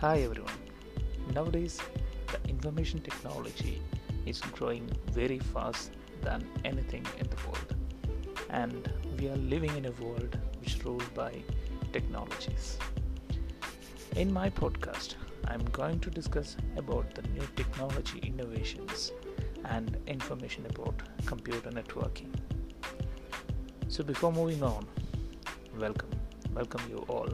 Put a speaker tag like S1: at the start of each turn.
S1: Hi everyone. Nowadays, the information technology is growing very fast than anything in the world, and we are living in a world which ruled by technologies. In my podcast, I'm going to discuss about the new technology innovations and information about computer networking. So before moving on, welcome, welcome you all